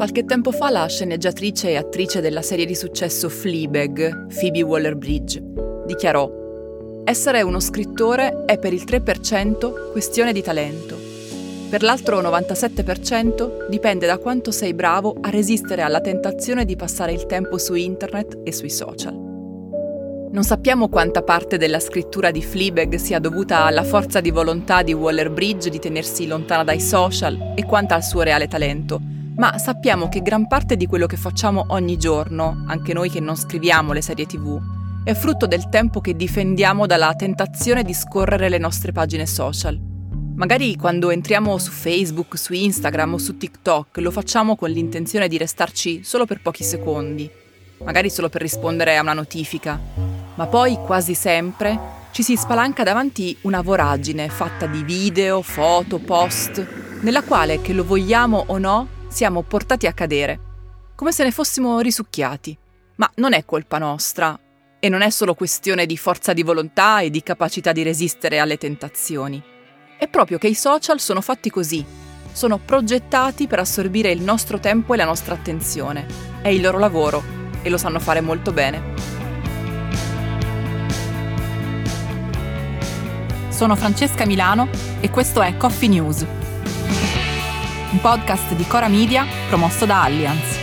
Qualche tempo fa la sceneggiatrice e attrice della serie di successo Fleabag, Phoebe Waller-Bridge, dichiarò Essere uno scrittore è per il 3% questione di talento. Per l'altro 97% dipende da quanto sei bravo a resistere alla tentazione di passare il tempo su internet e sui social. Non sappiamo quanta parte della scrittura di Fleabag sia dovuta alla forza di volontà di Waller-Bridge di tenersi lontana dai social e quanta al suo reale talento, ma sappiamo che gran parte di quello che facciamo ogni giorno, anche noi che non scriviamo le serie tv, è frutto del tempo che difendiamo dalla tentazione di scorrere le nostre pagine social. Magari quando entriamo su Facebook, su Instagram o su TikTok lo facciamo con l'intenzione di restarci solo per pochi secondi, magari solo per rispondere a una notifica, ma poi quasi sempre ci si spalanca davanti una voragine fatta di video, foto, post, nella quale, che lo vogliamo o no, siamo portati a cadere, come se ne fossimo risucchiati. Ma non è colpa nostra, e non è solo questione di forza di volontà e di capacità di resistere alle tentazioni. È proprio che i social sono fatti così, sono progettati per assorbire il nostro tempo e la nostra attenzione. È il loro lavoro e lo sanno fare molto bene. Sono Francesca Milano e questo è Coffee News, un podcast di Cora Media promosso da Allianz.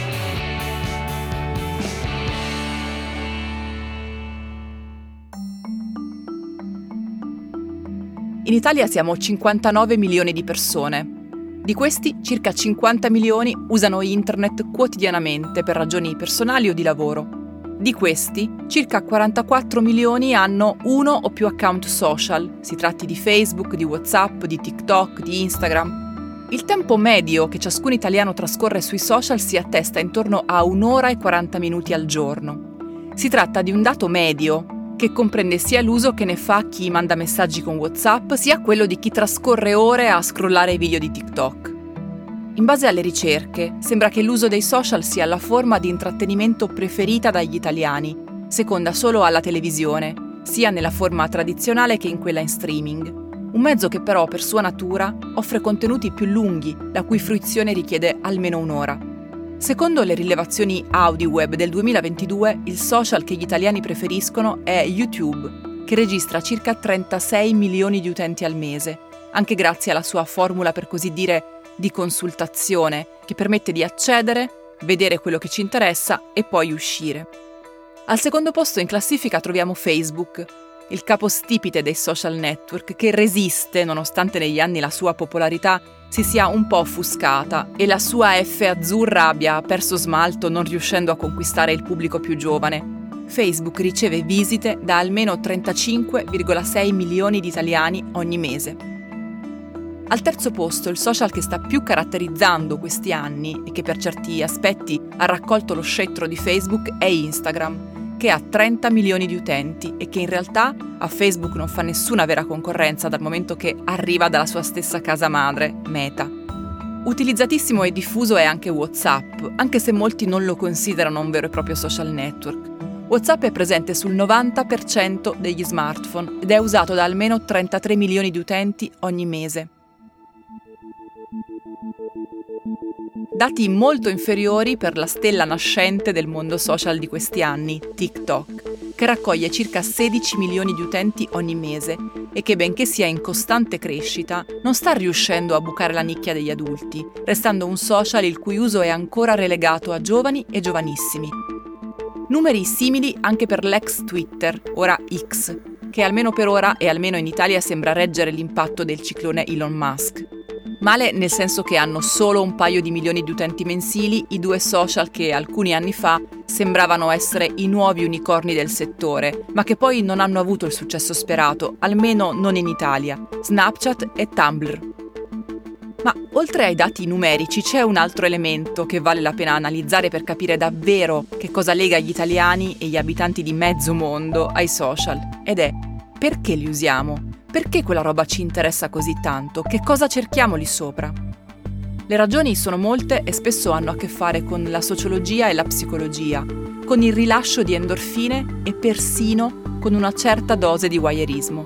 In Italia siamo 59 milioni di persone. Di questi, circa 50 milioni usano internet quotidianamente per ragioni personali o di lavoro. Di questi, circa 44 milioni hanno uno o più account social, si tratti di Facebook, di WhatsApp, di TikTok, di Instagram. Il tempo medio che ciascun italiano trascorre sui social si attesta intorno a un'ora e 40 minuti al giorno. Si tratta di un dato medio che comprende sia l'uso che ne fa chi manda messaggi con WhatsApp, sia quello di chi trascorre ore a scrollare i video di TikTok. In base alle ricerche, sembra che l'uso dei social sia la forma di intrattenimento preferita dagli italiani, seconda solo alla televisione, sia nella forma tradizionale che in quella in streaming. Un mezzo che però per sua natura offre contenuti più lunghi, la cui fruizione richiede almeno un'ora. Secondo le rilevazioni AudioWeb del 2022, il social che gli italiani preferiscono è YouTube, che registra circa 36 milioni di utenti al mese, anche grazie alla sua formula per così dire di consultazione che permette di accedere, vedere quello che ci interessa e poi uscire. Al secondo posto in classifica troviamo Facebook, il capostipite dei social network che resiste nonostante negli anni la sua popolarità si sia un po' offuscata e la sua F azzurra abbia perso smalto non riuscendo a conquistare il pubblico più giovane. Facebook riceve visite da almeno 35,6 milioni di italiani ogni mese. Al terzo posto, il social che sta più caratterizzando questi anni e che per certi aspetti ha raccolto lo scettro di Facebook è Instagram, che ha 30 milioni di utenti e che in realtà a Facebook non fa nessuna vera concorrenza dal momento che arriva dalla sua stessa casa madre, Meta. Utilizzatissimo e diffuso è anche WhatsApp, anche se molti non lo considerano un vero e proprio social network. WhatsApp è presente sul 90% degli smartphone ed è usato da almeno 33 milioni di utenti ogni mese. Dati molto inferiori per la stella nascente del mondo social di questi anni, TikTok, che raccoglie circa 16 milioni di utenti ogni mese e che benché sia in costante crescita, non sta riuscendo a bucare la nicchia degli adulti, restando un social il cui uso è ancora relegato a giovani e giovanissimi. Numeri simili anche per l'ex Twitter, ora X, che almeno per ora e almeno in Italia sembra reggere l'impatto del ciclone Elon Musk. Male nel senso che hanno solo un paio di milioni di utenti mensili i due social che alcuni anni fa sembravano essere i nuovi unicorni del settore, ma che poi non hanno avuto il successo sperato, almeno non in Italia, Snapchat e Tumblr. Ma oltre ai dati numerici c'è un altro elemento che vale la pena analizzare per capire davvero che cosa lega gli italiani e gli abitanti di mezzo mondo ai social, ed è perché li usiamo? Perché quella roba ci interessa così tanto? Che cosa cerchiamo lì sopra? Le ragioni sono molte e spesso hanno a che fare con la sociologia e la psicologia, con il rilascio di endorfine e persino con una certa dose di wireismo.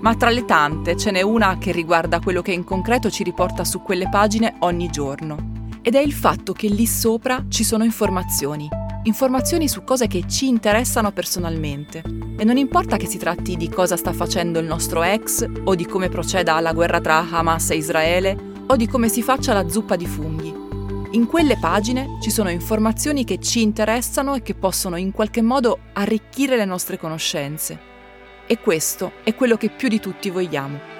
Ma tra le tante ce n'è una che riguarda quello che in concreto ci riporta su quelle pagine ogni giorno. ed è il fatto che lì sopra ci sono informazioni. Informazioni su cose che ci interessano personalmente. E non importa che si tratti di cosa sta facendo il nostro ex, o di come proceda la guerra tra Hamas e Israele, o di come si faccia la zuppa di funghi. In quelle pagine ci sono informazioni che ci interessano e che possono in qualche modo arricchire le nostre conoscenze. E questo è quello che più di tutti vogliamo.